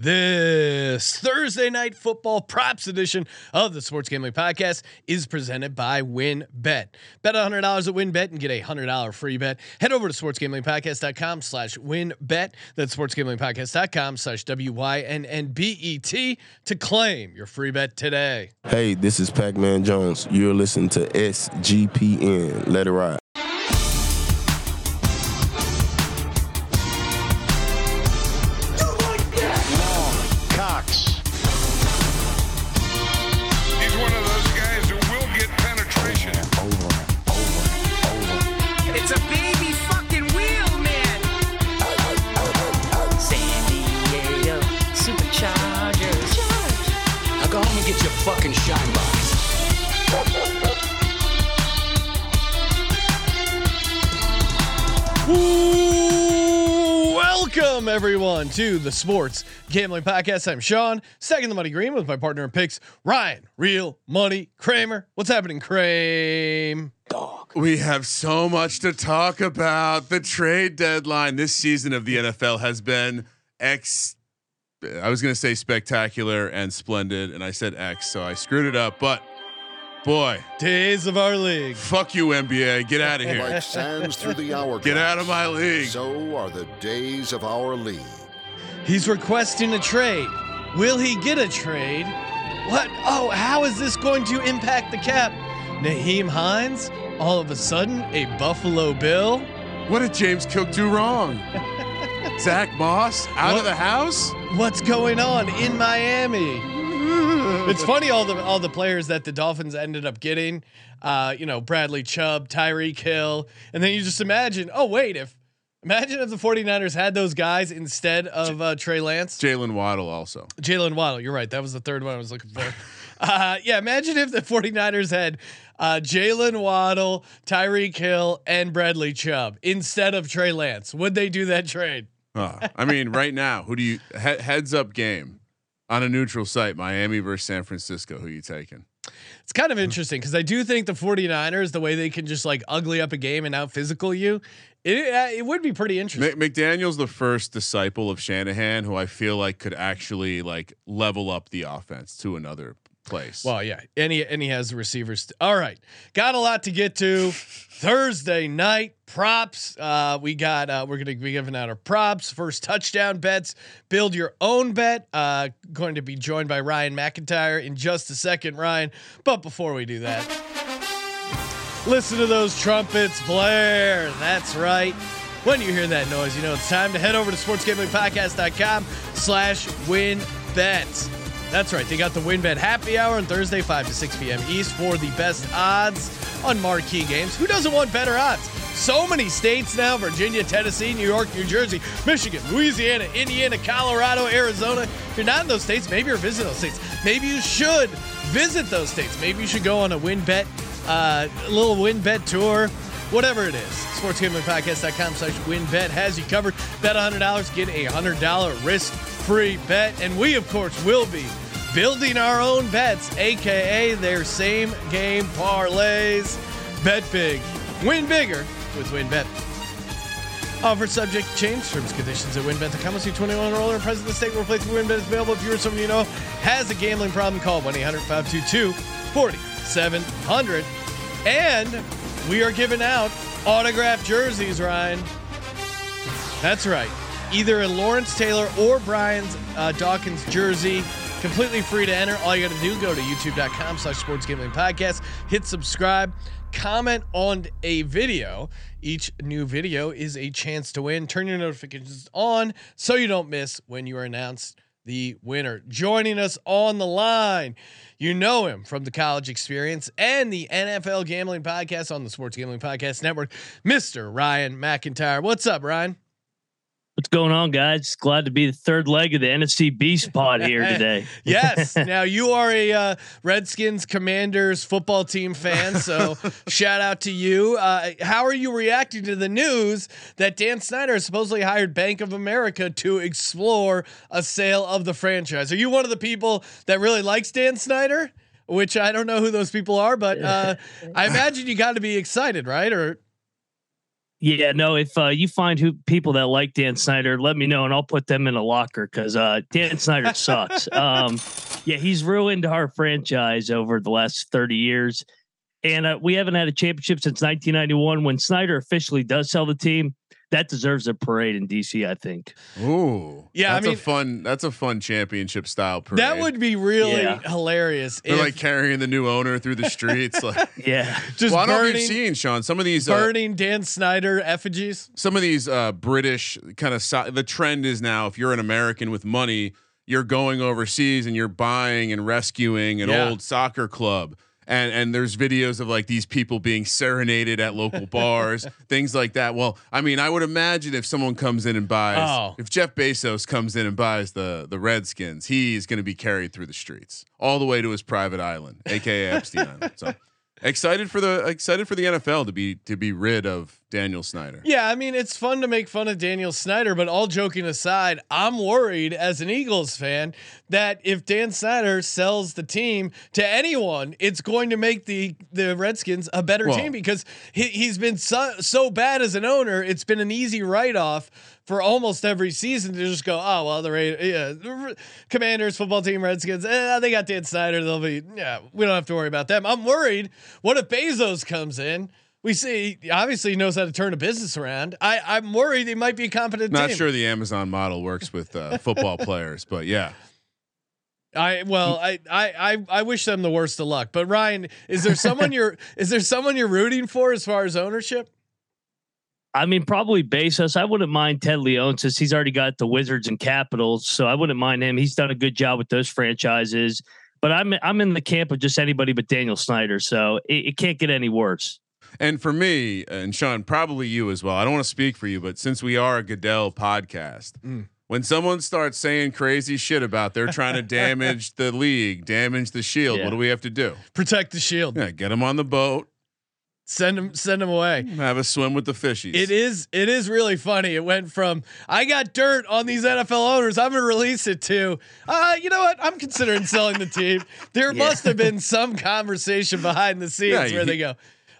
This Thursday night football props edition of the Sports Gambling Podcast is presented by WynnBet. Bet $100 at WynnBet and get a $100 free bet. Head over to sportsgamblingpodcast.com slash wynnbet. That's sportsgamblingpodcast.com slash W-Y-N-N-B-E-T to claim your free bet today. Hey, this is Pac-Man Jones. You're listening to SGPN. Let it ride. Welcome everyone to the Sports Gambling Podcast. I'm Sean, second the money green with my partner in picks, Ryan, real money Kramer. What's happening, Kramer? We have so much to talk about. The trade deadline this season of the NFL has been X. I was going to say spectacular and splendid, and I said X, so I screwed it up. But boy, Days of our league. fuck you, NBA. Get out of here. Like sands through the hourglass. Get out of my league. So are the days of our league. He's requesting a trade. Will he get a trade? What? Oh, how is this going to impact the cap? Nyheim Hines, all of a sudden, a Buffalo Bill. What did James Cook do wrong? Zach Moss out What? of the house. What's going on in Miami? It's funny all the all the players that the Dolphins ended up getting. Uh, you know, Bradley Chubb, Tyreek Hill, and then you just imagine, oh wait, if imagine if the 49ers had those guys instead of uh, Trey Lance. Jaylen Waddle also. Jaylen Waddle, you're right. That was the third one I was looking for. Uh, yeah, imagine if the 49ers had uh, Jaylen Waddle, Tyreek Hill, and Bradley Chubb instead of Trey Lance. Would they do that trade? I mean, right now, who do you he, heads up game on a neutral site? Miami versus San Francisco. Who you taking? It's kind of interesting because I do think the 49ers, the way they can just like ugly up a game and out physical you, it, uh, it would be pretty interesting. Mc- McDaniel's the first disciple of Shanahan who I feel like could actually like level up the offense to another place. Well, yeah, and he and he has the receivers. All right, got a lot to get to. Thursday night props. Uh, we got. Uh, we're gonna be giving out our props. First touchdown bets. Build your own bet. Uh, going to be joined by Ryan McIntyre in just a second, Ryan. But before we do that, listen to those trumpets blare. That's right. When you hear that noise, you know it's time to head over to sportsgamblingpodcast.com slash win bets. That's right. They got the WynnBet happy hour on Thursday, 5 to 6 p.m. East for the best odds on marquee games. Who doesn't want better odds? So many states now Virginia, Tennessee, New York, New Jersey, Michigan, Louisiana, Indiana, Colorado, Arizona. If you're not in those states, maybe you're visiting those states. Maybe you should visit those states. Maybe you should go on a WynnBet, uh, little WynnBet tour. Whatever it is, sportsgamblingpodcast.com slash wynnbet has you covered. Bet $100, get a $100 risk free bet. And we, of course, will be building our own bets, aka their same game parlays. Bet big, win bigger with win WynnBet. Offer subject change. Terms conditions at WynnBet.com. Must be 21 or older. Present in the state where place WynnBet is available. If you or someone you know has a gambling problem, call 1 800 522 4700. And we are giving out autographed jerseys, Ryan. That's right. Either a Lawrence Taylor or Brian's uh, Dawkins jersey. Completely free to enter. All you got to do, go to youtube.com slash sports gambling podcast, hit subscribe, comment on a video. Each new video is a chance to win. Turn your notifications on so you don't miss when you are announced the winner. Joining us on the line, you know him from the college experience and the NFL gambling podcast on the Sports Gambling Podcast Network, Mr. Ryan McIntyre. What's up, Ryan? What's going on, guys? Glad to be the third leg of the NFC Beast Pod here today. yes. Now you are a uh, Redskins Commanders football team fan, so shout out to you. Uh, how are you reacting to the news that Dan Snyder supposedly hired Bank of America to explore a sale of the franchise? Are you one of the people that really likes Dan Snyder? Which I don't know who those people are, but uh, I imagine you got to be excited, right? Or Yeah, no. If uh, you find who people that like Dan Snyder, let me know and I'll put them in a locker because uh, Dan Snyder sucks. Um, yeah, he's ruined our franchise over the last thirty years, and uh, we haven't had a championship since 1991. When Snyder officially does sell the team, that deserves a parade in DC. I think. Ooh, Yeah, I that's mean- a fun. That's a fun championship style parade. That would be really Yeah. hilarious. They're if like carrying the new owner through the streets. Like, Yeah, just well, I don't know if you've seen Sean. Some of these, uh, burning Dan Snyder effigies. some of these uh, British kind of. So- the trend is now, if you're an American with money, you're going overseas and you're buying and rescuing an Yeah. old soccer club. And, and there's videos of like these people being serenaded at local bars, things like that. Well, I mean, I would imagine if someone comes in and buys, Oh. if Jeff Bezos comes in and buys the the Redskins, he's going to be carried through the streets all the way to his private island, aka Epstein Island. So excited for the excited for the NFL to be to be rid of Daniel Snyder. Yeah, I mean it's fun to make fun of Daniel Snyder, but all joking aside, I'm worried as an Eagles fan that if Dan Snyder sells the team to anyone, it's going to make the the Redskins a better Well- team because he, he's been so so bad as an owner. It's been an easy write off for almost every season to just go, oh well, the Ra- yeah, Commanders football team, Redskins, eh, they got Dan Snyder. They'll be yeah, we don't have to worry about them. I'm worried. What if Bezos comes in? We see obviously he knows how to turn a business around. I, I'm worried he might be a competent Not team. sure the Amazon model works with uh, football players, but yeah. I well, I, I I I wish them the worst of luck. But Ryan, is there someone you're is there someone you're rooting for as far as ownership? I mean, probably Bezos. I wouldn't mind Ted Leonsis since he's already got the Wizards and Capitals, so I wouldn't mind him. He's done a good job with those franchises. But I'm I'm in the camp of just anybody but Daniel Snyder, so it, it can't get any worse. And for me, and Sean, probably you as well. I don't want to speak for you, but since we are a Goodell podcast, Mm. when someone starts saying crazy shit about they're trying to damage the league, damage the shield, Yeah. what do we have to do? Protect the shield. Yeah, get them on the boat, Send them send them away. have a swim with the fishies. It is it is really funny. It went from I got dirt on these NFL owners. I'm gonna release it to uh, you know what? I'm considering selling the team. There Yeah. must have been some conversation behind the scenes Yeah, where you- they go.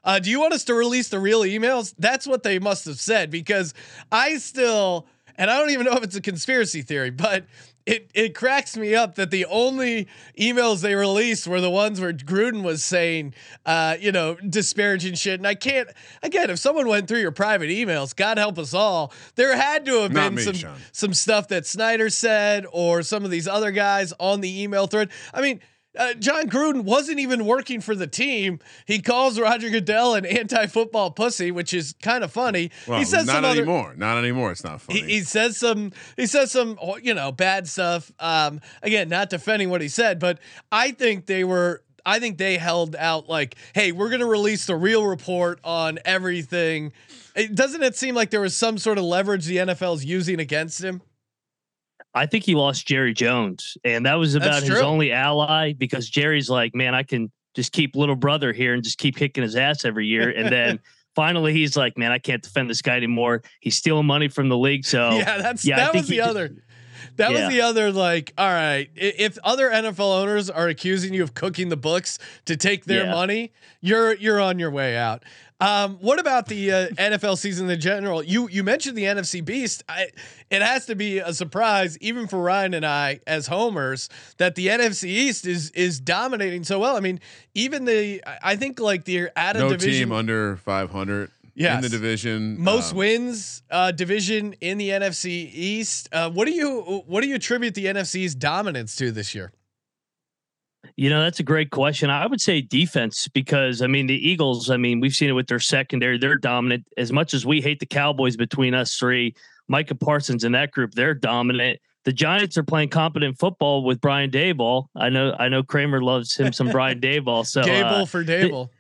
Uh, do you want us to release the real emails? That's what they must have said because I still and I don't even know if it's a conspiracy theory, but it it cracks me up that the only emails they released were the ones where Gruden was saying, uh, you know, disparaging shit. And I can't again, if someone went through your private emails, God help us all, there had to have Not been me, some Sean. some stuff that Snyder said or some of these other guys on the email thread. I mean. Uh, Jon Gruden wasn't even working for the team. He calls Roger Goodell an anti-football pussy, which is kind of funny. well, he says not some other, anymore. Not anymore. It's not funny. he, he says some he says some you know bad stuff um again not defending what he said but i think they were i think they held out like hey we're gonna release the real report on everything it, doesn't it seem like there was some sort of leverage the nfl's using against him I think he lost Jerry Jones, and that was about his only ally because Jerry's like, man, I can just keep little brother here and just keep kicking his ass every year, and then. Finally, he's like, man, I can't defend this guy anymore. He's stealing money from the league. So yeah that's yeah, that was he the other that Yeah. was the other like all right if other nfl owners are accusing you of cooking the books to take their Yeah. money you're you're on your way out um, what about the uh, NFL season in general? You you mentioned the NFC Beast. I, it has to be a surprise, even for Ryan and I as homers, that the NFC East is is dominating so well. I mean, even the I- think like the out of no division team under 500 in the division. most Um, wins uh, division in the NFC East. Uh, what do you what do you attribute the NFC's dominance to this year? You know, that's a great question. I would say defense because I mean the Eagles, I mean, we've seen it with their secondary. They're dominant. As much as we hate the Cowboys between us three, Micah Parsons and that group, they're dominant. The Giants are playing competent football with Brian Daboll. I know I know Kramer loves him some Brian Daboll. So Gable uh, for Dable.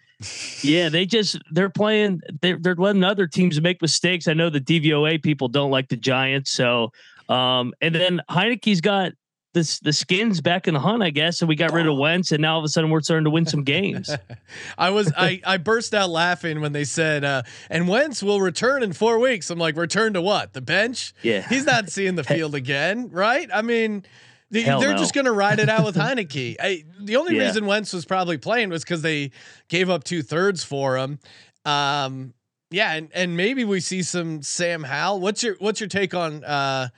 yeah, they just they're playing they're they're letting other teams make mistakes. I know the DVOA people don't like the Giants. So um and then Heinicke's got this the skins back in the hunt, I guess. And we got rid of Wentz, and now all of a sudden we're starting to win some games. I was I I burst out laughing when they said uh, and Wentz will return in four weeks. I'm like, return to what? The bench? Yeah. he's not seeing the field again, right? I mean. the- they're no. just going to ride it out with Heinicke. I, the only Yeah. reason Wentz was probably playing was because they gave up two thirds for him. Um, Yeah, and, and maybe we see some Sam Howell. What's your what's your take on uh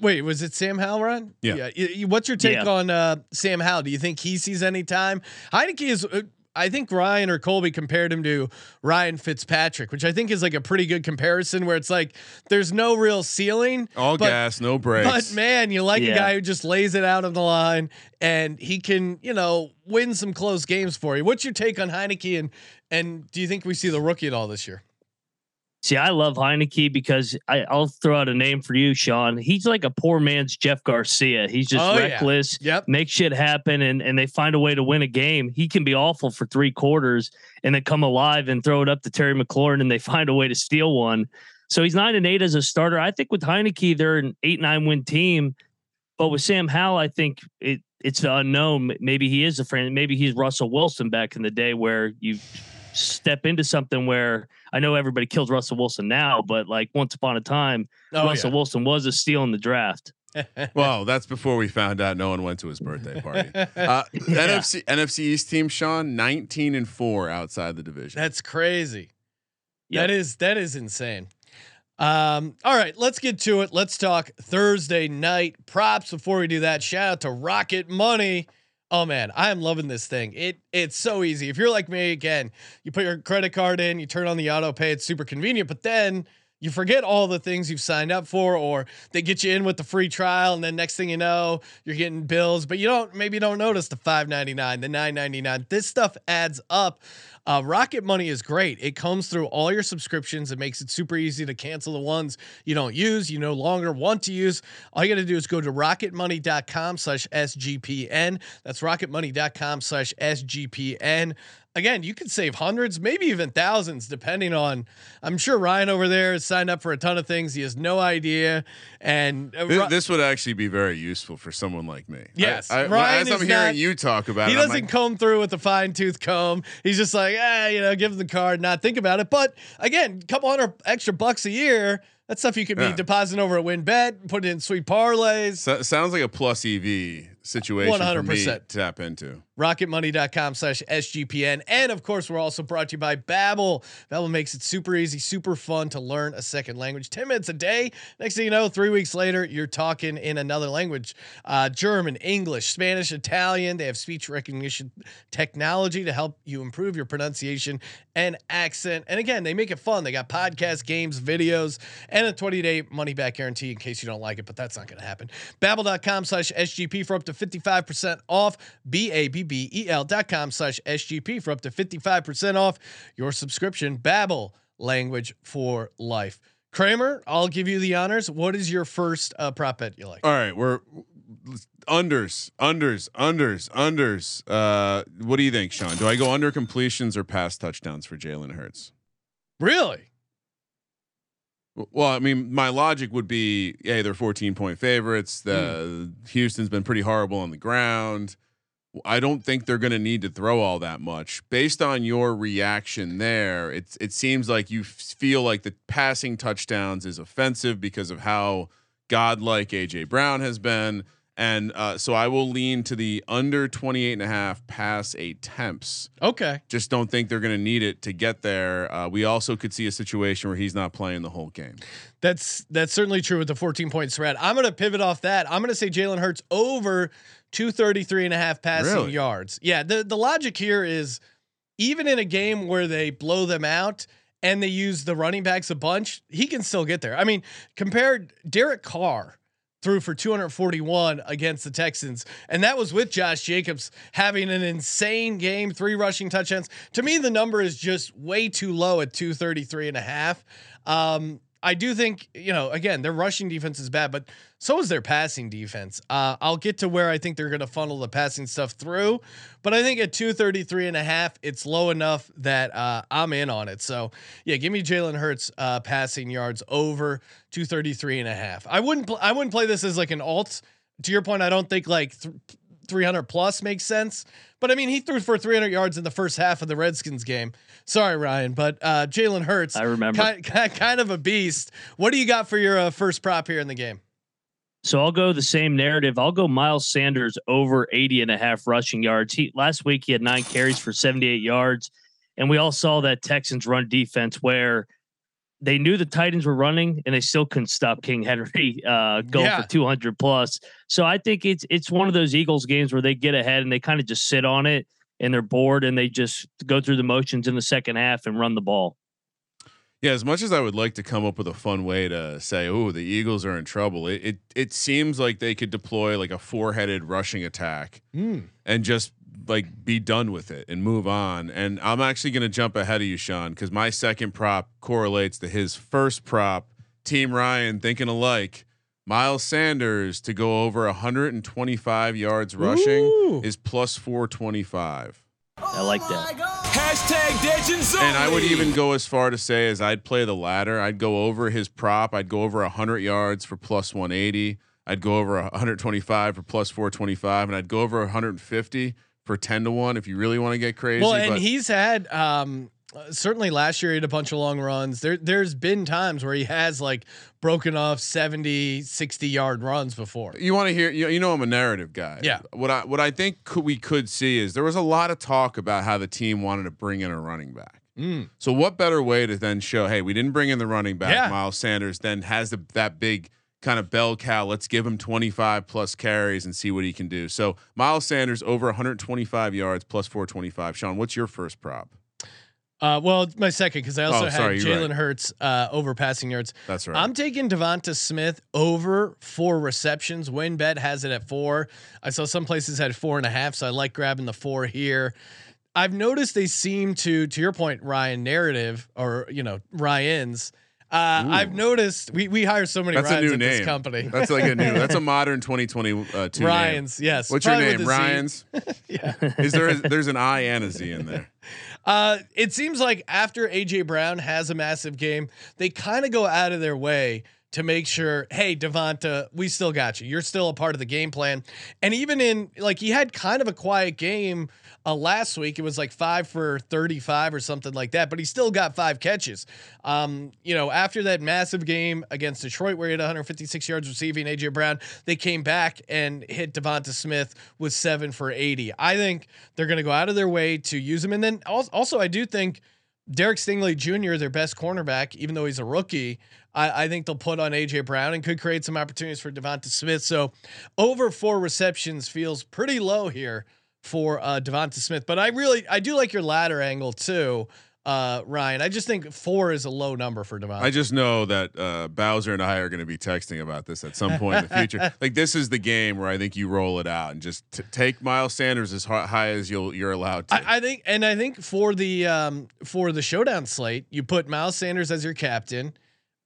wait, was it Sam Howell, Ron? Yeah. yeah. y- y- What's your take Yeah. on uh Sam Howell? Do you think he sees any time? Heinicke is uh, I think Ryan or Colby compared him to Ryan Fitzpatrick, which I think is like a pretty good comparison where it's like there's no real ceiling. All but- gas, no brakes. But man, you like a guy who just lays it out on the line and he can, you know, win some close games for you. What's your take on Heinicke and and do you think we see the rookie at all this year? See, I love Heinicke because I, I'll throw out a name for you, Sean. He's like a poor man's Jeff Garcia. He's just Oh, yeah. reckless, Yep. make shit happen, and and they find a way to win a game. He can be awful for three quarters and then come alive and throw it up to Terry McLaurin, and they find a way to steal one. So he's nine and eight as a starter. I think with Heinicke, they're an eight nine win team, but with Sam Howell, I think it it's unknown. Maybe he is a friend. Maybe he's Russell Wilson back in the day, where you step into something where I know everybody kills Russell Wilson now, but like once upon a time, Oh, Russell Wilson was a steal in the draft. well, that's before we found out no one went to his birthday party. Uh, NFC NFC East team, Sean, nineteen and four outside the division. That's crazy. Yep. That is that is insane. Um, all right, let's get to it. Let's talk Thursday night props. Before we do that, shout out to Rocket Money. Oh man, I am loving this thing. It it's so easy. If you're like me, again, you put your credit card in, you turn on the auto pay. It's super convenient, but then you forget all the things you've signed up for, or they get you in with the free trial, and then next thing you know, you're getting bills, but you don't maybe you don't notice the five ninety nine, the nine ninety nine. This stuff adds up. Uh, Rocket Money is great. It comes through all your subscriptions. It makes it super easy to cancel the ones you don't use, you no longer want to use. All you got to do is go to rocketmoney.com slash SGPN. That's rocketmoney.com slash SGPN. Again, you could save hundreds, maybe even thousands, depending on. I'm sure Ryan over there has signed up for a ton of things. He has no idea. And uh, Thi- Ro- this would actually be very useful for someone like me. Yes, I, Ryan as I'm is hearing not- you talk about he it, doesn't like, comb through with a fine tooth comb. He's just like, ah, you know, give him the card, not think about it. But again, a couple hundred extra bucks a year. That's stuff you could be Yeah. depositing over at WynnBet, put it in sweet parlays. so- sounds like a plus EV situation for me 100%. to tap into. rocketmoney.com slash SGPN. And of course, we're also brought to you by Babbel. Babbel makes it super easy, super fun to learn a second language. 10 minutes a day. Next thing you know, three weeks later, you're talking in another language. Uh, German, English, Spanish, Italian. They have speech recognition technology to help you improve your pronunciation and accent. And again, they make it fun. They got podcasts, games, videos, and a 20-day money-back guarantee in case you don't like it, but that's not going to happen. Babbel.com slash SGP for up to 55% off. B-A-B-B-E-L dot com slash SGP for up to 55% off your subscription. Babbel, language for life. Kramer, I'll give you the honors. What is your first uh, prop bet you like? All right, we're unders, unders, unders, unders. Uh, what do you think, Sean? Do I go under completions or pass touchdowns for Jalen Hurts? Really? Well, I mean, my logic would be, hey, they're 14 point favorites. The hmm. Houston's been pretty horrible on the ground. I don't think they're going to need to throw all that much. Based on your reaction there, it's it seems like you f- feel like the passing touchdowns is offensive because of how godlike AJ Brown has been. And uh, so I will lean to the under 28 and a half pass attempts. Okay. Just don't think they're going to need it to get there. Uh, we also could see a situation where he's not playing the whole game. That's that's certainly true with the 14 point spread. I'm going to pivot off that. I'm going to say Jalen Hurts over 233 and a half passing Really? yards. Yeah, the the logic here is even in a game where they blow them out and they use the running backs a bunch, he can still get there. I mean, compared Derek Carr threw for 241 against the Texans. And that was with Josh Jacobs having an insane game, three rushing touchdowns. To me, the number is just way too low at 233 and a half. Um, I do think, you know, again, their rushing defense is bad, but so is their passing defense. Uh, I'll get to where I think they're going to funnel the passing stuff through, but I think at 233 and a half, it's low enough that uh, I'm in on it. So yeah, give me Jalen Hurts uh, passing yards over 233 and a half. I wouldn't, pl- I wouldn't play this as like an alt. To your point, I don't think like th- 300 plus makes sense. But I mean, he threw for 300 yards in the first half of the Redskins game. Sorry, Ryan, but uh, Jalen Hurts, I remember. kind, kind of a beast. What do you got for your uh, first prop here in the game? So I'll go the same narrative. I'll go Miles Sanders over 80 and a half rushing yards. He last week he had nine carries for 78 yards. And we all saw that Texans run defense where they knew the Titans were running and they still couldn't stop King Henry uh, going Yeah. for 200 plus. So I think it's it's one of those Eagles games where they get ahead and they kind of just sit on it and they're bored and they just go through the motions in the second half and run the ball. Yeah, as much as I would like to come up with a fun way to say, "Oh, the Eagles are in trouble," it it, it seems like they could deploy like a four-headed rushing attack Hmm. and just like be done with it and move on. And I'm actually going to jump ahead of you, Sean, because my second prop correlates to his first prop. Team Ryan thinking alike. Miles Sanders to go over 125 yards rushing Ooh. is plus 425. I like that. Hashtag And I would even go as far to say as I'd play the latter. I'd go over his prop. I'd go over 100 yards for plus 180. I'd go over 125 for plus 425, and I'd go over 150 for 10 to one if you really want to get crazy. Well, and but he's had um, certainly last year he had a bunch of long runs. There, there's been times where he has like broken off 70, 60 yard runs before. you want to hear you, you know I'm a narrative guy. Yeah. What I what I think could, we could see is there was a lot of talk about how the team wanted to bring in a running back. Mm. So what better way to then show, hey, we didn't bring in the running back. Yeah. Miles Sanders then has the that big kind of bell cow. Let's give him 25 plus carries and see what he can do. So Miles Sanders over 125 yards plus 425. Sean, what's your first prop? Uh, well, my second because I also Oh, had sorry, you're Jalen right. Hurts uh, over passing yards. That's right. I'm taking Devonta Smith over four receptions. WynnBet has it at four. I saw some places had four and a half, so I like grabbing the four here. I've noticed they seem to, to your point, Ryan narrative or you know Ryan's. Uh, I've noticed we we hire so many That's a Ryans new at name. this company. That's like a new. That's a modern 2022 name. Ryan's, yes. What's your name? Ryan's. Yeah. Is there? A, there's an I and a Z in there. Uh, it seems like after AJ Brown has a massive game, they kind of go out of their way to make sure, hey, Devonta, we still got you. You're still a part of the game plan. And even in like he had kind of a quiet game uh, last week. It was like five for 35 or something like that, but he still got five catches. Um, you know, after that massive game against Detroit where he had 156 yards receiving, AJ Brown, they came back and hit Devonta Smith with seven for 80. I think they're going to go out of their way to use him. And then also, also I do think Derek Stingley Jr., their best cornerback, even though he's a rookie, I, I think they'll put on AJ Brown and could create some opportunities for Devonta Smith. So over four receptions feels pretty low here for uh, Devonta Smith. But I really I do like your ladder angle too, uh, Ryan. I just think four is a low number for Devonta. I just know that uh, Bowser and I are going to be texting about this at some point in the future. Like this is the game where I think you roll it out and just t- take Miles Sanders as high as you'll you're allowed to. I, I think, and I think for the um, for the showdown slate, you put Miles Sanders as your captain,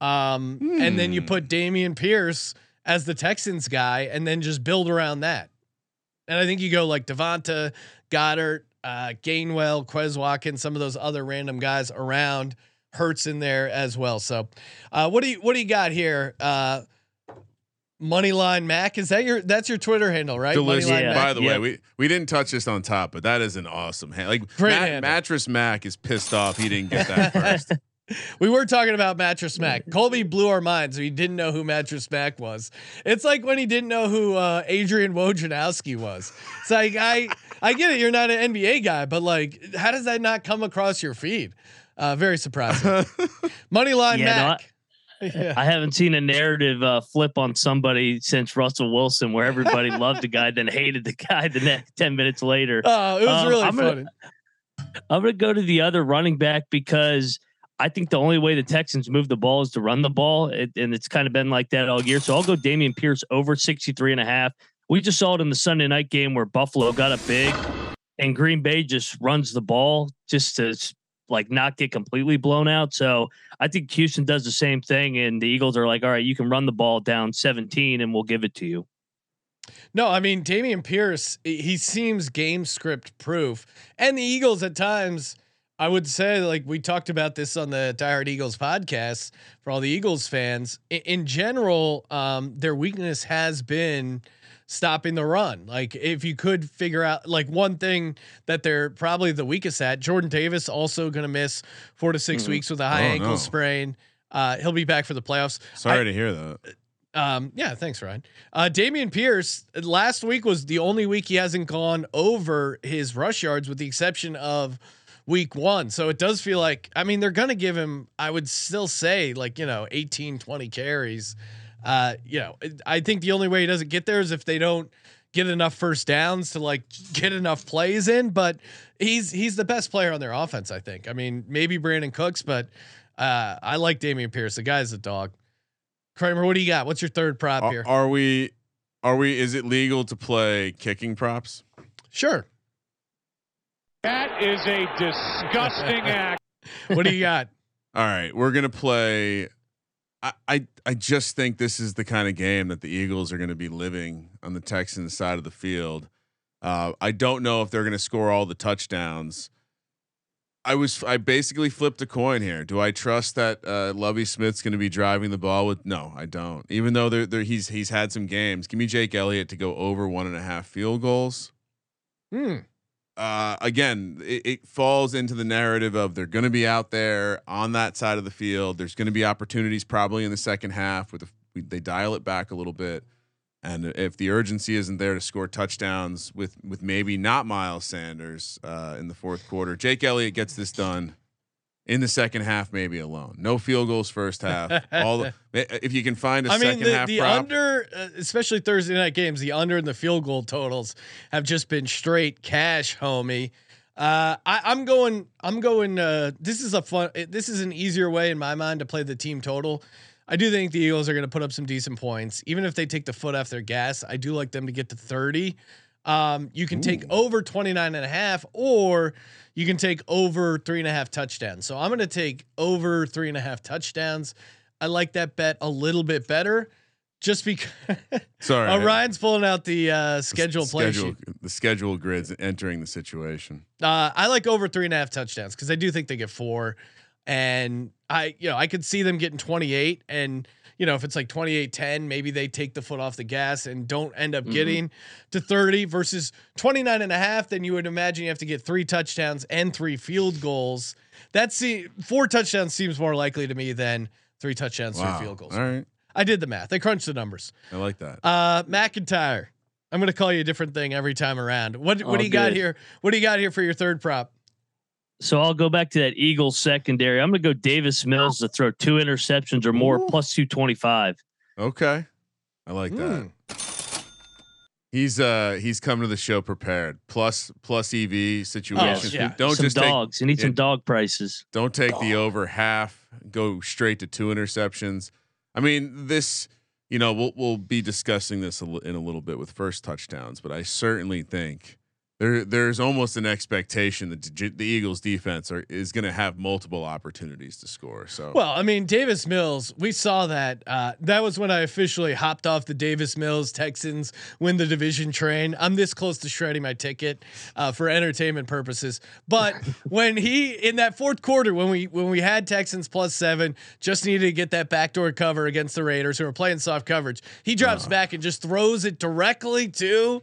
um, and then you Hmm. put Dameon Pierce as the Texans guy, and then just build around that. And I think you go like Devonta, Goedert, uh, Gainwell, Quez Watkins, some of those other random guys around. Hurts in there as well. So, uh, what do you what do you got here? Uh, Moneyline Mac is that your that's your Twitter handle, right? Delicious. Yeah. By the Yeah. way, we we didn't touch this on top, but that is an awesome hand. Like Great Ma- handle. mattress Mac is pissed off he didn't get that first. We were talking about Mattress Mac. Colby blew our minds. We didn't know who Mattress Mac was. It's like when he didn't know who uh, Adrian Wojnarowski was. It's like I I get it. You're not an NBA guy, but like, how does that not come across your feed? Uh, very surprising. Moneyline Yeah, no, Mac. yeah. I haven't seen a narrative uh, flip on somebody since Russell Wilson, where everybody loved the guy, then hated the guy the next ten minutes later. Oh, it was Um, really I'm funny. gonna- I'm going to go to the other running back because I think the only way the Texans move the ball is to run the ball. It, and it's kind of been like that all year. So I'll go Dameon Pierce over 63 and a half. We just saw it in the Sunday night game where Buffalo got a big and Green Bay just runs the ball just to like not get completely blown out. So I think Houston does the same thing. And the Eagles are like, all right, you can run the ball down 17 and we'll give it to you. No, I mean Dameon Pierce, he seems game script proof. And the Eagles at times, I would say, like we talked about this on the Tired Eagles podcast for all the Eagles fans. In, in general, um, their weakness has been stopping the run. Like if you could figure out like one thing that they're probably the weakest at, Jordan Davis also going to miss four to 6 weeks with a high Oh, ankle no. sprain. Uh, he'll be back for the playoffs. Sorry I- to hear that. um, yeah, thanks, Ryan. Uh, Dameon Pierce last week was the only week he hasn't gone over his rush yards, with the exception of week one. So it does feel like, I mean, they're going to give him, I would still say, like, you know, 18, 20 carries. Uh, you know, I think the only way he doesn't get there is if they don't get enough first downs to like get enough plays in. But he's he's the best player on their offense, I think. I mean, maybe Brandin Cooks, but uh, I like Dameon Pierce. The guy's a dog. Kramer, what do you got? What's your third prop here? Are, are we? Are we? Is it legal to play kicking props? Sure. That is a disgusting act. What do you got? All right, we're gonna play. I, I just think this is the kind of game that the Eagles are going to be living on the Texans side of the field. Uh, I don't know if they're going to score all the touchdowns. I was I basically flipped a coin here. Do I trust that uh, Lovie Smith's going to be driving the ball with? No, I don't. Even though they're, they're, he's he's had some games. Give me Jake Elliott to go over one and a half field goals. Hmm. Uh, again, it, it falls into the narrative of they're going to be out there on that side of the field. There's going to be opportunities probably in the second half with the, they dial it back a little bit. And if the urgency isn't there to score touchdowns with with maybe not Miles Sanders uh, in the fourth quarter, Jake Elliott gets this done in the second half, maybe alone. No field goals first half. All the, if you can find a I mean, second the, half the prop, under, uh, especially Thursday night games, the under and the field goal totals have just been straight cash, homie. Uh, I, I'm going. I'm going. Uh, this is a fun. This is an easier way in my mind to play the team total. I do think the Eagles are going to put up some decent points, even if they take the foot off their gas. I do like them to get to 30. Um, you can take over 29 and a half, or you can take over three and a half touchdowns. So I'm going to take over three and a half touchdowns. I like that bet a little bit better, just because. sorry, uh, Ryan's pulling out the uh, schedule play schedule, sheet. the schedule grids entering the situation. Uh, I like over three and a half touchdowns because I do think they get four, and I, you know, I could see them getting 28 and you know, if it's like 28 10, maybe they take the foot off the gas and don't end up getting to 30 versus 29 and a half. Then you would imagine you have to get three touchdowns and three field goals. That's the four touchdowns seems more likely to me than three touchdowns, Wow. three field goals. All right, I did the math. I crunched the numbers. I like that. Uh, McIntyre. I'm going to call you a different thing every time around. What, what Oh, do you got here? What do you got here for your third prop? So I'll go back to that Eagles secondary. I'm going to go Davis Mills to throw two interceptions or more, plus 225. Okay, I like that. Mm. He's uh he's come to the show prepared. Plus plus EV situations. Oh, yeah. Don't some just dogs. you need some it- dog prices. don't take the over half. Go straight to two interceptions. I mean this. You know we'll we'll be discussing this in a little bit with first touchdowns, but I certainly think there there's almost an expectation that the, the Eagles defense are is going to have multiple opportunities to score. So Well, I mean, Davis Mills, we saw that. Uh, that was when I officially hopped off the Davis Mills Texans win the division train. I'm this close to shredding my ticket uh, for entertainment purposes. But when he in that fourth quarter, when we when we had Texans plus seven, just needed to get that backdoor cover against the Raiders who were playing soft coverage. He drops back and just throws it directly to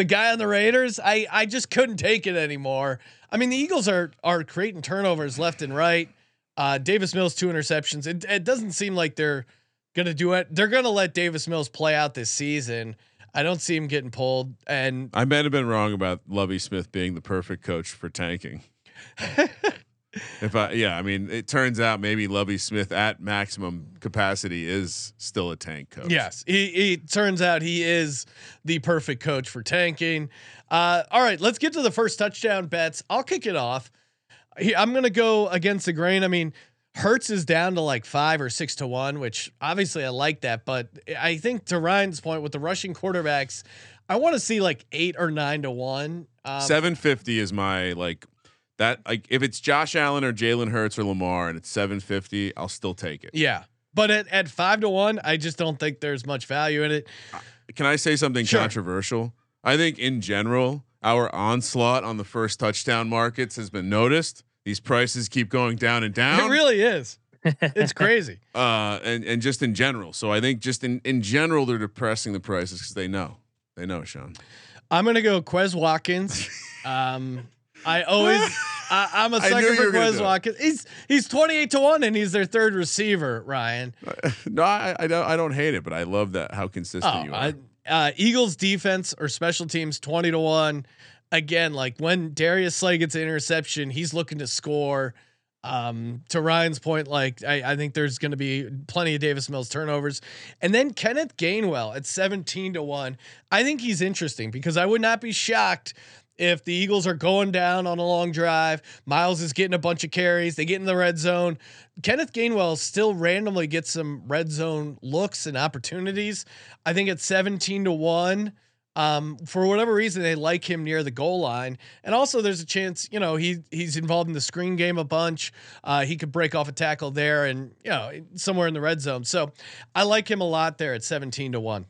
the guy on the Raiders. I I just couldn't take it anymore. I mean, the Eagles are are creating turnovers left and right. Uh, Davis Mills two interceptions. It, it doesn't seem like they're gonna do it. They're gonna let Davis Mills play out this season. I don't see him getting pulled. And I might have been wrong about Lovie Smith being the perfect coach for tanking. if I, yeah, I mean, it turns out maybe Lovie Smith at maximum capacity is still a tank coach. yes, he, he turns out he is the perfect coach for tanking. Uh, all right, let's get to the first touchdown bets. I'll kick it off. I'm gonna go against the grain. I mean, Hurts is down to like five or six to one, which obviously I like that. But I think to Ryan's point with the rushing quarterbacks, I want to see like eight or nine to one. Um, seven fifty is my like that. Like if it's Josh Allen or Jalen Hurts or Lamar and it's seven fifty, I'll still take it. Yeah. But at, at five to one, I just don't think there's much value in it. Can I say something Sure. controversial? I think in general, our onslaught on the first touchdown markets has been noticed. These prices keep going down and down. It really is. It's crazy. uh, and and just in general. So I think just in in general, they're depressing the prices because they know they know, Sean. I'm gonna go Quez Watkins. Um, I always, I, I'm a sucker for Quez. Watkins. He's he's 28 to one, and he's their third receiver. Ryan. no, I, I don't I don't hate it, but I love that how consistent Oh, you are. I, uh, Eagles defense or special teams 20 to one. again, like when Darius Slay gets an interception, he's looking to score. Um, to Ryan's point, like I, I think there's going to be plenty of Davis Mills turnovers, and then Kenneth Gainwell at 17 to one. I think he's interesting because I would not be shocked if the Eagles are going down on a long drive. Miles is getting a bunch of carries. They get in the red zone. Kenneth Gainwell still randomly gets some red zone looks and opportunities. I think it's 17 to one. Um, for whatever reason, they like him near the goal line, and also there's a chance, you know, he he's involved in the screen game a bunch. Uh, he could break off a tackle there, and you know, somewhere in the red zone. So, I like him a lot there at 17 to one.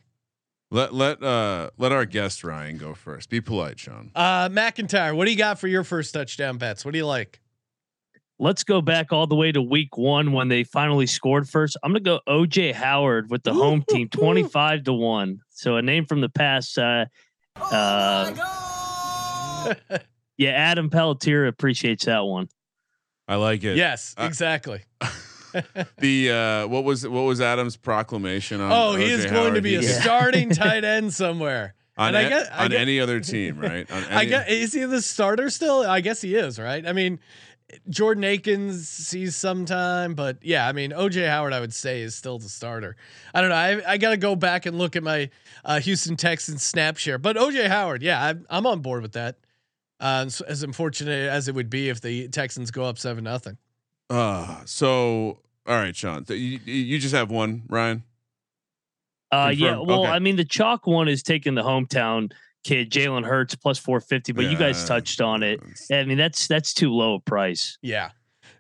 Let let uh let our guest Ryan go first. Be polite, Sean. Uh, McIntyre, what do you got for your first touchdown bets? What do you like? Let's go back all the way to week one when they finally scored first. I'm gonna go OJ Howard with the home team, 25 to one. So a name from the past. Uh, uh, yeah, Adam Pelletier appreciates that one. I like it. Yes, exactly. The uh what was what was Adam's proclamation on Oh, he O.J. is going Howard? to be a Yeah. starting tight end somewhere. on, and I a- guess- I on guess- any other team, right? On I guess is he the starter still? I guess he is, right? I mean, Jordan Akins sees sometime, but yeah, I mean, OJ Howard, I would say, is still the starter. I don't know. I, I got to go back and look at my uh, Houston Texans snap share, but OJ Howard, yeah, I'm, I'm on board with that. Uh, as, as unfortunate as it would be if the Texans go up seven nothing. Uh, so all right, Sean. So you, you just have one, Ryan. Uh, yeah. Well, Okay. I mean, the chalk one is taking the hometown kid, Jalen Hurts, plus 450, but you guys touched on it. I mean, that's that's too low a price. Yeah.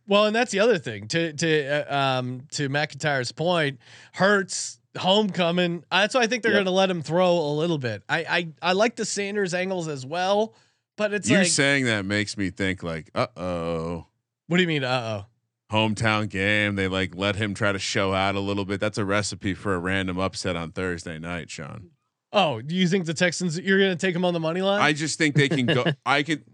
Well, and that's the other thing to to uh, um to McIntyre's point. Hurts homecoming. That's why I think they're Yep. going to let him throw a little bit. I I I like the Sanders angles as well, but it's you like, saying that makes me think like, uh oh, what do you mean? Uh oh. Hometown game. They like let him try to show out a little bit. That's a recipe for a random upset on Thursday night, Sean. Oh, do you think the Texans? You're going to take them on the money line? I just think they can go. I could.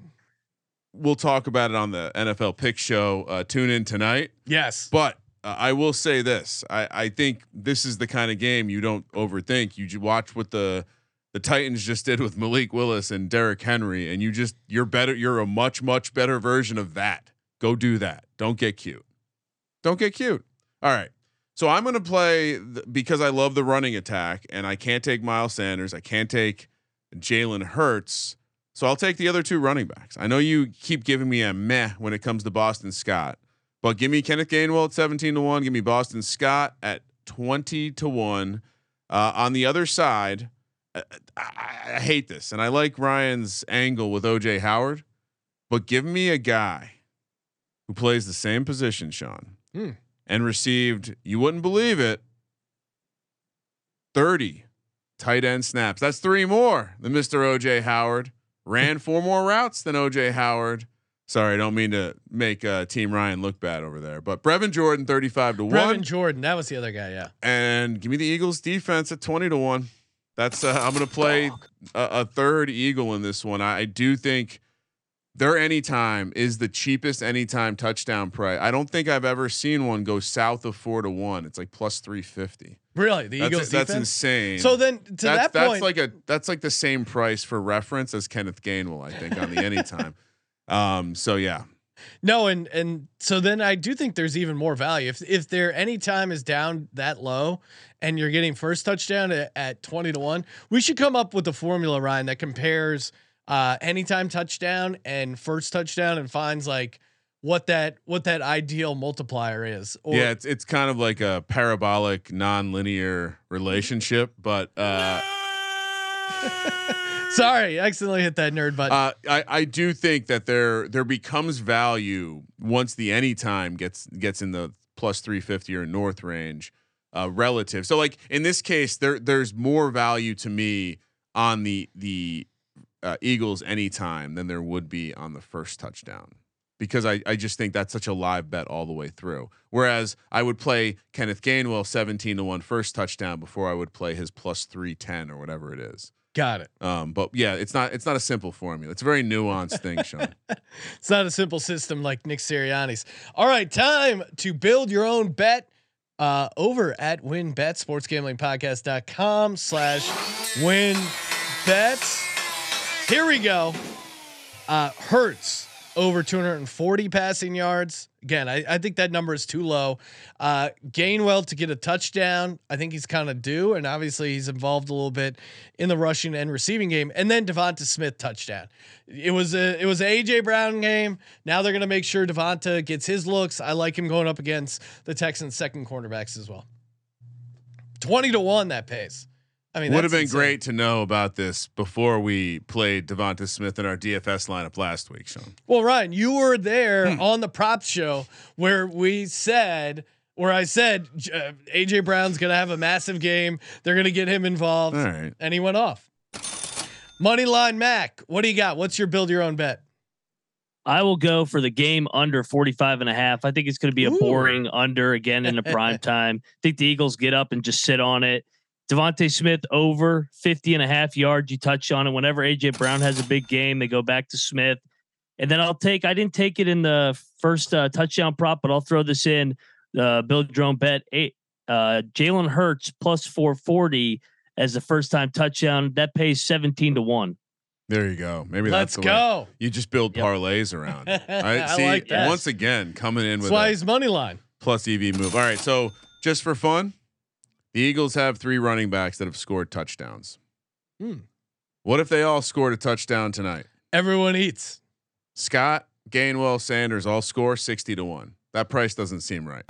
We'll talk about it on the NFL Pick Show. Uh, tune in tonight. yes. But uh, I will say this: I, I think this is the kind of game you don't overthink. You watch what the the Titans just did with Malik Willis and Derrick Henry, and you just you're better. You're a much much better version of that. Go do that. Don't get cute. Don't get cute. All right. So I'm going to play th- because I love the running attack, and I can't take Miles Sanders. I can't take Jalen Hurts. So I'll take the other two running backs. I know you keep giving me a meh when it comes to Boston Scott, but give me Kenneth Gainwell at 17 to 1. Give me Boston Scott at 20 to 1. Uh, on the other side, I, I, I hate this, and I like Ryan's angle with OJ Howard, but give me a guy who plays the same position, Sean, Hmm. and received, you wouldn't believe it, 30 tight end snaps. That's three more than Mr. OJ Howard. Ran four more routes than OJ Howard. Sorry, I don't mean to make uh, Team Ryan look bad over there, but Brevin Jordan 35 to Brevin 1 Brevin Jordan. That was the other guy. Yeah. and give me the Eagles defense at 20 to 1. That's uh, I'm going to play a, a third Eagle in this one. I, I do think their anytime is the cheapest anytime touchdown price. I don't think I've ever seen one go south of 4 to 1. It's like plus 350. Really, the That's, Eagles that's insane. So then, to that's, that that's point, like a that's like the same price for reference as Kenneth Gainwell, I think, on the anytime. um, so yeah, No, and and so then I do think there's even more value if if their any time is down that low, and you're getting first touchdown at, at twenty to one. We should come up with a formula, Ryan, that compares uh, anytime touchdown and first touchdown, and finds like what that what that ideal multiplier is. Or, yeah, it's it's kind of like a parabolic, non-linear relationship, but uh, sorry, accidentally hit that nerd button. uh, I I do think that there there becomes value once the anytime gets gets in the plus three fifty or north range, uh, relative. So like in this case, there there's more value to me on the the uh, Eagles anytime than there would be on the first touchdown because I, I just think that's such a live bet all the way through. Whereas I would play Kenneth Gainwell 17 to 1 first touchdown before I would play his plus 310 or whatever it is. Got it. Um, but yeah, it's not it's not a simple formula. It's a very nuanced thing, Sean. It's not a simple system like Nick Sirianni's. All right, time to build your own bet uh, over at WynnBet, sportsgamblingpodcast.com slash WynnBet. Here we go. Uh, Hurts over 240 passing yards. Again, I, I think that number is too low. Uh, Gainwell to get a touchdown. I think he's kind of due, and obviously he's involved a little bit in the rushing and receiving game. And then Devonta Smith touchdown. It was a it was a AJ Brown game. Now they're gonna make sure Devonta gets his looks. I like him going up against the Texans' second cornerbacks as well. Twenty to one that pays. I mean, Would have been insane. great to know about this before we played Devonta Smith in our DFS lineup last week, Sean. Well, Ryan, you were there Hmm. on the props show where we said, where I said uh, AJ Brown's gonna have a massive game. They're gonna get him involved, All right. and he went off. Moneyline Mac, what do you got? What's your build your own bet? I will go for the game under 45 and a half. I think it's going to be a Ooh. boring under again in the prime time. I think the Eagles get up and just sit on it. Devonta Smith over 50 and a half yards. You touch on it. Whenever AJ Brown has a big game, they go back to Smith. And then I'll take, I didn't take it in the first uh, touchdown prop, but I'll throw this in. Uh, build Drone bet. Eight, uh, Jalen Hurts plus 440 as the first time touchdown. That pays 17 to 1. There you go. Maybe Let's that's the way. go. You just build Yep. parlays around. it. All right. I See, like that. once again, coming in That's with why a he's money line. plus EV move. All right. So just for fun, the Eagles have three running backs that have scored touchdowns. Hmm. What if they all scored a touchdown tonight? Everyone eats. Scott, Gainwell, Sanders all score 60 to 1. That price doesn't seem right.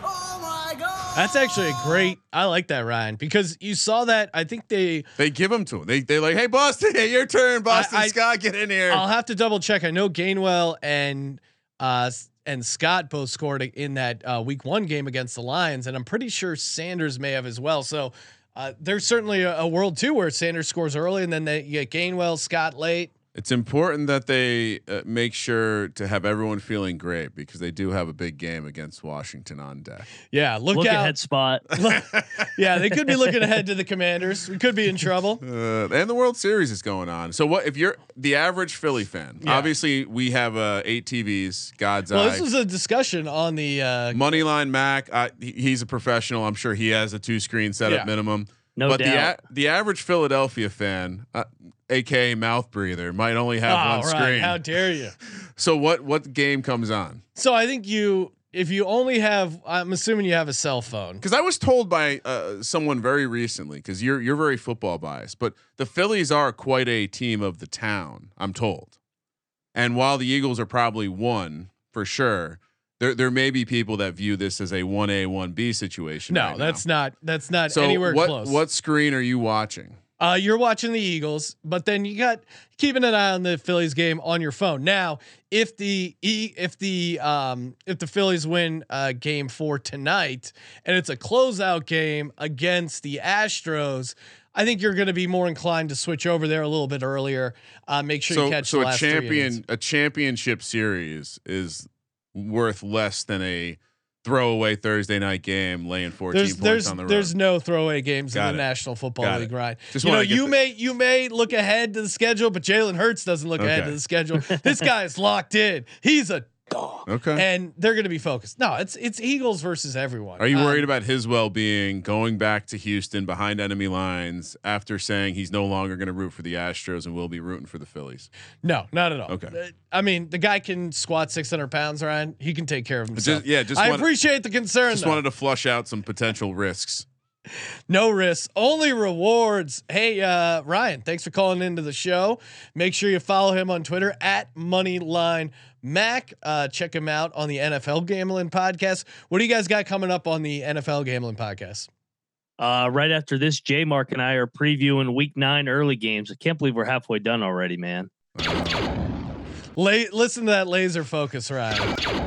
That's actually a great. I like that, Ryan, because you saw that. I think they. They give them to him. They they like, hey Boston, hey, your turn, Boston I- Scott, get in here. I'll have to double check. I know Gainwell and uh and Scott both scored in that uh, week one game against the Lions, and I'm pretty sure Sanders may have as well. So uh, there's certainly a, a world too where Sanders scores early, and then they you get Gainwell, Scott late. It's important that they uh, make sure to have everyone feeling great because they do have a big game against Washington on deck. Yeah, look, Look out. ahead spot. yeah, they could be looking ahead to the Commanders. We could be in trouble. Uh, and the World Series is going on. So what if you're the average Philly fan? Yeah. Obviously, we have uh, eight TVs. God's Well, eye. this was a discussion on the. Uh, Moneyline Mac. Uh, he- he's a professional. I'm sure he has a two screen setup Yeah. minimum. No but the a- the average Philadelphia fan, uh, aka mouth breather, might only have oh, one right. screen. How dare you? so what what game comes on? So I think you, if you only have, I'm assuming you have a cell phone. Because I was told by uh, someone very recently, because you're you're very football biased, but the Phillies are quite a team of the town. I'm told, and while the Eagles are probably one for sure, there there may be people that view this as a one A one B situation. No, right now. that's not. That's not so. anywhere what close. what screen are you watching? Uh, you're watching the Eagles, but then you got keeping an eye on the Phillies game on your phone. Now, if the e if the um if the Phillies win uh game four tonight and it's a closeout game against the Astros, I think you're going to be more inclined to switch over there a little bit earlier. Uh, make sure you catch so the a champion a championship series is worth less than a throwaway Thursday night game laying 14 There's points there's on the road. there's no throwaway games Got in the it. National Football Got League, it. right? Just you know, you the- may you may look ahead to the schedule, but Jalen Hurts doesn't look ahead to the schedule. this guy is locked in. He's a dog, okay. and they're going to be focused. No, it's it's Eagles versus everyone. Are you Um, worried about his well-being going back to Houston behind enemy lines after saying he's no longer going to root for the Astros and will be rooting for the Phillies? No, not at all. Okay. Uh, I mean, the guy can squat 600 pounds, Ryan. He can take care of himself. Just, yeah, just I wanted, appreciate the concern. just though. wanted to flush out some potential risks. No risks, only rewards. Hey, uh, Ryan, thanks for calling into the show. Make sure you follow him on Twitter at Moneyline Mac. Uh, check him out on the NFL Gambling Podcast. What do you guys got coming up on the NFL Gambling Podcast? Uh, right after this, J Mark and I are previewing week nine early games. I can't believe we're halfway done already, man. La- listen to that laser focus, Ryan.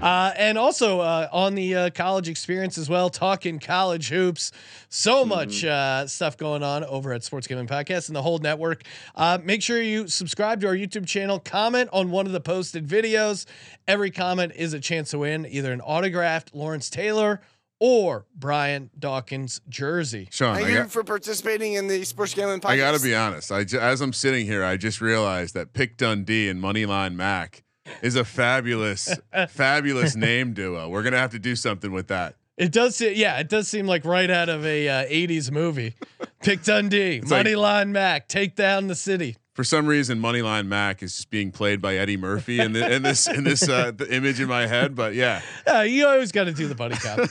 Uh, and also uh, on the uh, college experience as well, talking college hoops. So much uh, stuff going on over at Sports Gambling Podcast and the whole network. Uh, make sure you subscribe to our YouTube channel, comment on one of the posted videos. Every comment is a chance to win either an autographed Lawrence Taylor or Brian Dawkins jersey. Sean, Thank I you got, for participating in the Sports Gambling Podcast. I got to be honest. I ju- as I'm sitting here, I just realized that Pick Dundee and Moneyline Mac is a fabulous, fabulous name duo. We're gonna have to do something with that. It does, yeah, it does seem like right out of a uh, '80s movie. Pick Dundee, like- Moneyline Mac, take down the city. for some reason, Moneyline Mac is just being played by Eddie Murphy in, the, in this in this uh, the image in my head. But yeah, Yeah, you always got to do the buddy cop.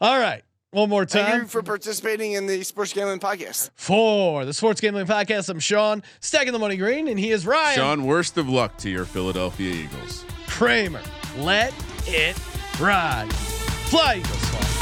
All right, one more Thank you time for participating in the Sports Gambling Podcast. for the Sports Gambling Podcast. I'm Sean, stacking the money green, and he is Ryan Sean, worst of luck to your Philadelphia Eagles. Kramer. Let it ride. Fly, Eagles, fly.